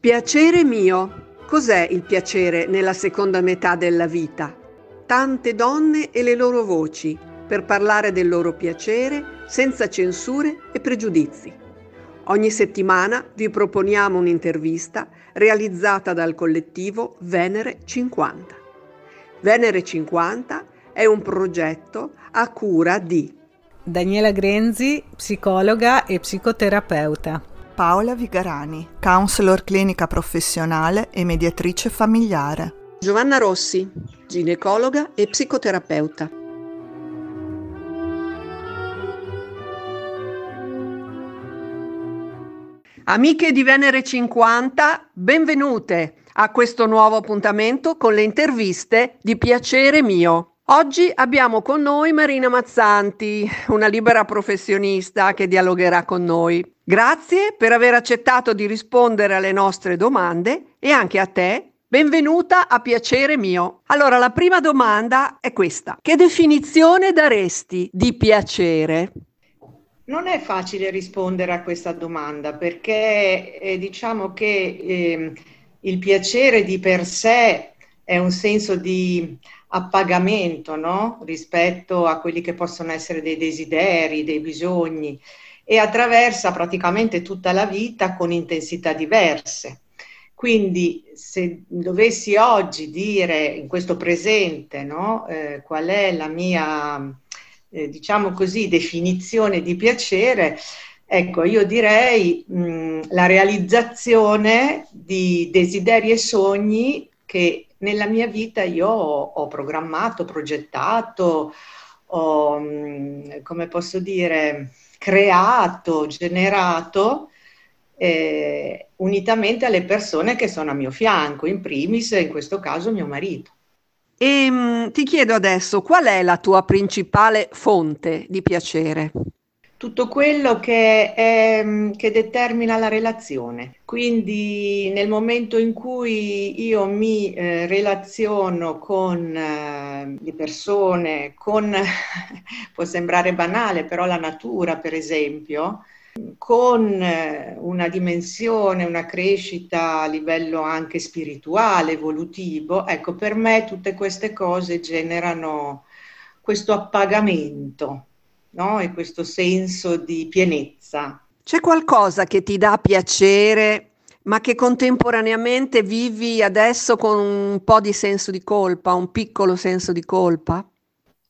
Piacere mio. Cos'è il piacere nella seconda metà della vita? Tante donne e le loro voci per parlare del loro piacere senza censure e pregiudizi. Ogni settimana vi proponiamo un'intervista realizzata dal collettivo Venere 50. Venere 50 è un progetto a cura di Daniela Grenzi, psicologa e psicoterapeuta. Paola Vigarani, counselor clinica professionale e mediatrice familiare. Giovanna Rossi, ginecologa e psicoterapeuta. Amiche di Venere 50, benvenute a questo nuovo appuntamento con le interviste di Piacere mio. Oggi abbiamo con noi Marina Mazzanti, una libera professionista che dialogherà con noi. Grazie per aver accettato di rispondere alle nostre domande e anche a te Benvenuta a piacere mio. Allora, la prima domanda è questa. Che definizione daresti di piacere? Non è facile rispondere a questa domanda perché eh, diciamo che eh, il piacere di per sé è un senso di appagamento no? rispetto a quelli che possono essere dei desideri, dei bisogni e attraversa praticamente tutta la vita con intensità diverse. Quindi se dovessi oggi dire in questo presente no, eh, qual è la mia, eh, diciamo così, definizione di piacere, ecco, io direi mh, la realizzazione di desideri e sogni che nella mia vita io ho, ho programmato, progettato, ho, come posso dire, creato, generato, eh, unitamente alle persone che sono a mio fianco, in primis in questo caso mio marito. E mh, mm, ti chiedo adesso qual è la tua principale fonte di piacere? Tutto quello che, è, che, determina la relazione. Quindi nel momento in cui io mi eh, relaziono con eh, le persone, con, può sembrare banale, però la natura per esempio, con eh, una dimensione, una crescita a livello anche spirituale, evolutivo, ecco, per me tutte queste cose generano questo appagamento no? e questo senso di pienezza. C'è qualcosa che ti dà piacere, ma che contemporaneamente vivi adesso con un po' di senso di colpa, un piccolo senso di colpa?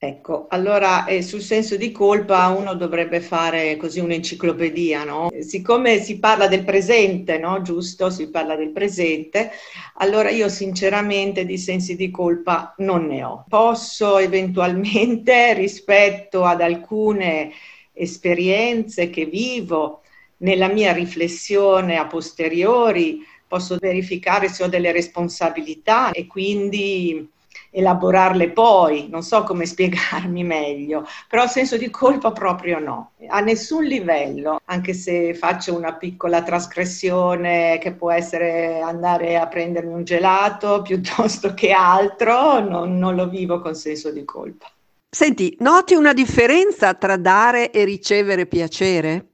Ecco, allora eh, sul senso di colpa uno dovrebbe fare così un'enciclopedia, no? Siccome si parla del presente, no? Giusto? Si parla del presente, allora io sinceramente di sensi di colpa non ne ho. Posso eventualmente rispetto ad alcune esperienze che vivo nella mia riflessione a posteriori, posso verificare se ho delle responsabilità e quindi elaborarle poi, non so come spiegarmi meglio, però senso di colpa proprio no, a nessun livello, anche se faccio una piccola trasgressione che può essere andare a prendermi un gelato piuttosto che altro, non, non lo vivo con senso di colpa. Senti, noti una differenza tra dare e ricevere piacere?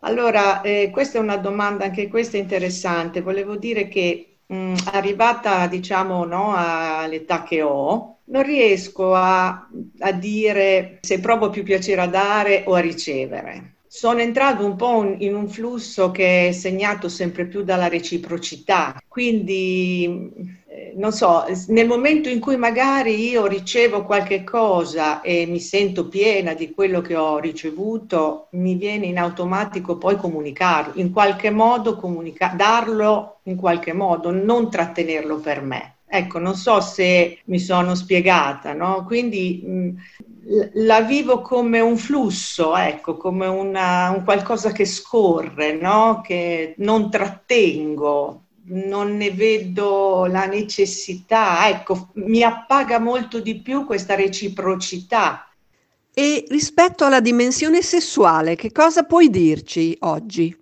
Allora, eh, questa è una domanda, anche questa interessante. Volevo dire che mh, mm, arrivata diciamo no, all'età che ho, non riesco a, a dire se provo più piacere a dare o a ricevere. Sono entrato un po' in un flusso che è segnato sempre più dalla reciprocità, quindi non so, nel momento in cui magari io ricevo qualche cosa e mi sento piena di quello che ho ricevuto, mi viene in automatico poi comunicarlo, in qualche modo comunica- darlo in qualche modo, non trattenerlo per me. Ecco, non so se mi sono spiegata, no? Quindi mh, la vivo come un flusso, ecco, come una, un qualcosa che scorre, no? Che non trattengo, non ne vedo la necessità, ecco, mi appaga molto di più questa reciprocità. E rispetto alla dimensione sessuale, che cosa puoi dirci oggi?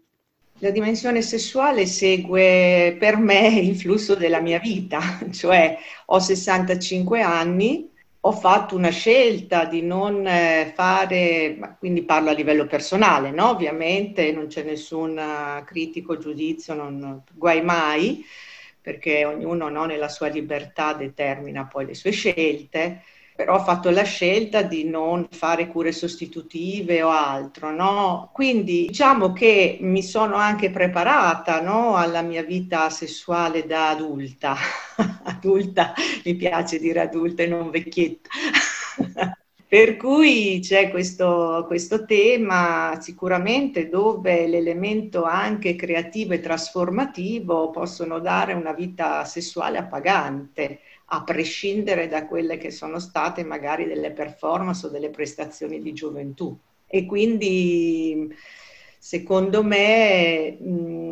La dimensione sessuale segue per me il flusso della mia vita, cioè ho 65 anni ho fatto una scelta di non eh, fare, quindi parlo a livello personale, no? ovviamente non c'è nessun eh, critico giudizio, non, guai mai, perché ognuno no, nella sua libertà determina poi le sue scelte però ho fatto la scelta di non fare cure sostitutive o altro, no? Quindi diciamo che mi sono anche preparata no, alla mia vita sessuale da adulta. adulta, mi piace dire adulta e non vecchietta. Per cui c'è questo, questo, tema sicuramente dove l'elemento anche creativo e trasformativo possono dare una vita sessuale appagante a prescindere da quelle che sono state magari delle performance o delle prestazioni di gioventù. E quindi secondo me,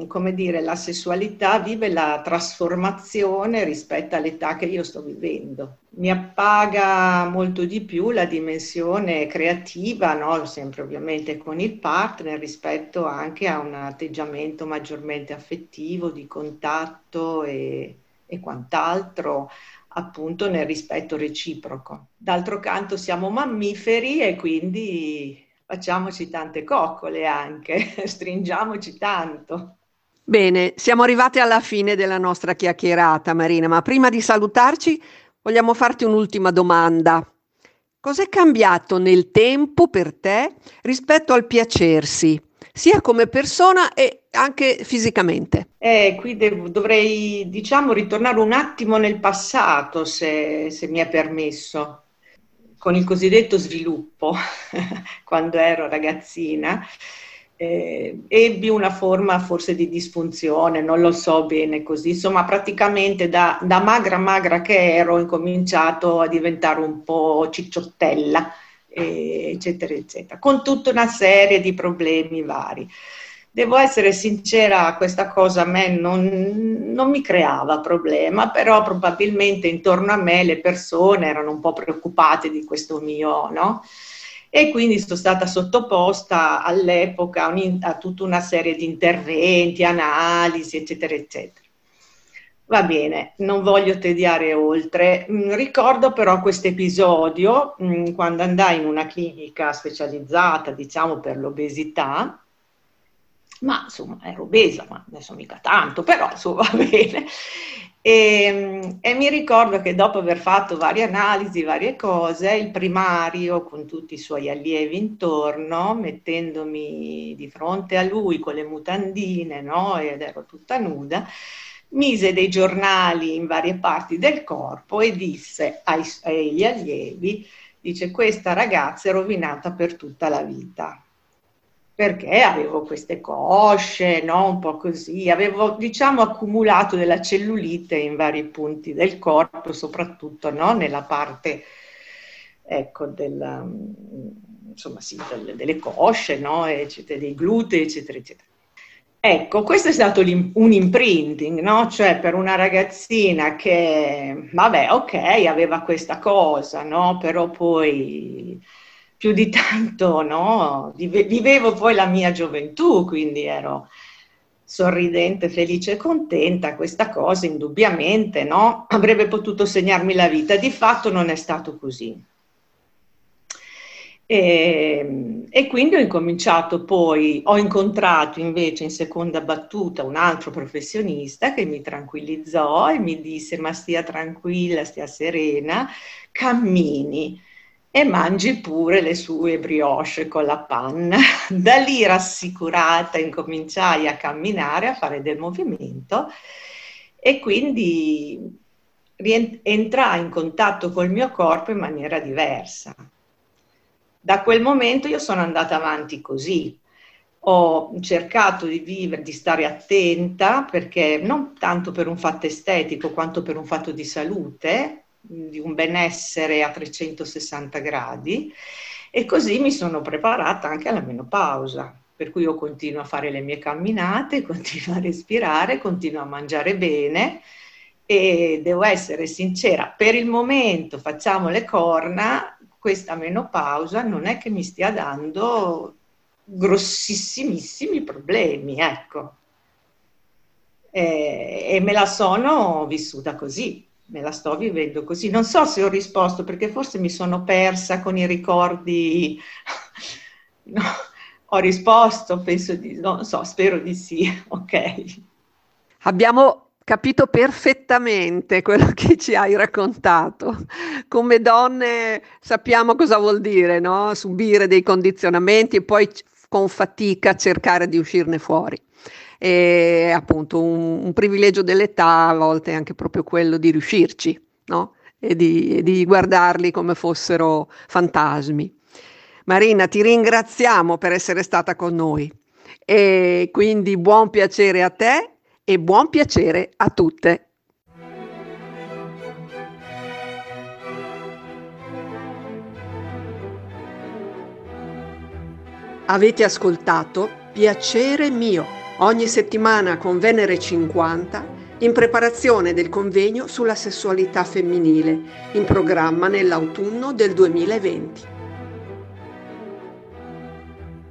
come dire, la sessualità vive la trasformazione rispetto all'età che io sto vivendo. Mi appaga molto di più la dimensione creativa, no? sempre ovviamente con il partner, rispetto anche a un atteggiamento maggiormente affettivo, di contatto e, e quant'altro appunto nel rispetto reciproco. D'altro canto siamo mammiferi e quindi facciamoci tante coccole anche, stringiamoci tanto. Bene, siamo arrivati alla fine della nostra chiacchierata, Marina, ma prima di salutarci vogliamo farti un'ultima domanda. Cos'è cambiato nel tempo per te rispetto al piacersi? sia come persona e anche fisicamente. Eh, qui devo, dovrei, diciamo, ritornare un attimo nel passato, se, se mi è permesso, con il cosiddetto sviluppo, quando ero ragazzina. Eh, ebbi una forma forse di disfunzione, non lo so bene così, insomma praticamente da, da magra magra che ero ho incominciato a diventare un po' cicciottella, eccetera, eccetera, con tutta una serie di problemi vari. Devo essere sincera, questa cosa a me non, non, mi creava problema, però probabilmente intorno a me le persone erano un po' preoccupate di questo mio, no? E quindi sono stata sottoposta all'epoca a tutta una serie di interventi, analisi, eccetera, eccetera. Va bene, non voglio tediare oltre. Mm, ricordo però questo episodio mm, quando andai in una clinica specializzata, diciamo, per l'obesità, ma insomma ero obesa, ma adesso mica tanto, però insomma va bene. E, mm, e, mi ricordo che dopo aver fatto varie analisi, varie cose, il primario con tutti i suoi allievi intorno, mettendomi di fronte a lui con le mutandine, no? Ed ero tutta nuda mise dei giornali in varie parti del corpo e disse ai, agli allievi, dice questa ragazza è rovinata per tutta la vita perché avevo queste cosce, no? un po' così, avevo diciamo accumulato della cellulite in vari punti del corpo, soprattutto no? nella parte ecco, della, insomma, sì, delle, delle cosce, no? eccetera, dei glutei, eccetera, eccetera. Ecco, questo è stato un imprinting, no? Cioè per una ragazzina che, vabbè, ok, aveva questa cosa, no? Però poi più di tanto, no? Vivevo poi la mia gioventù, quindi ero sorridente, felice e contenta, questa cosa indubbiamente, no? Avrebbe potuto segnarmi la vita, di fatto non è stato così. E, ehm, e, quindi ho incominciato poi, ho incontrato invece in seconda battuta un altro professionista che mi tranquillizzò e mi disse ma stia tranquilla, stia serena, cammini e mangi pure le sue brioche con la panna. Da lì rassicurata incominciai a camminare, a fare del movimento e quindi entrai in contatto col mio corpo in maniera diversa da quel momento io sono andata avanti così. Ho cercato di vivere, di stare attenta, perché non tanto per un fatto estetico quanto per un fatto di salute, di un benessere a 360 gradi, e così mi sono preparata anche alla menopausa. Per cui io continuo a fare le mie camminate, continuo a respirare, continuo a mangiare bene e devo essere sincera, per il momento facciamo le corna questa menopausa non è che mi stia dando grossissimissimi problemi, ecco. E, e me la sono vissuta così. Me la sto vivendo così. Non so se ho risposto perché forse mi sono persa con i ricordi. No, ho risposto, penso di non so, spero di sì. Ok. Abbiamo capito perfettamente quello che ci hai raccontato. Come donne sappiamo cosa vuol dire, no? Subire dei condizionamenti e poi con fatica cercare di uscirne fuori e appunto un, un privilegio dell'età a volte è anche proprio quello di riuscirci, no? E di, e di guardarli come fossero fantasmi. Marina, ti ringraziamo per essere stata con noi e quindi buon piacere a te e buon piacere a tutte. Avete ascoltato Piacere mio ogni settimana con Venere 50 in preparazione del convegno sulla sessualità femminile in programma nell'autunno del 2020.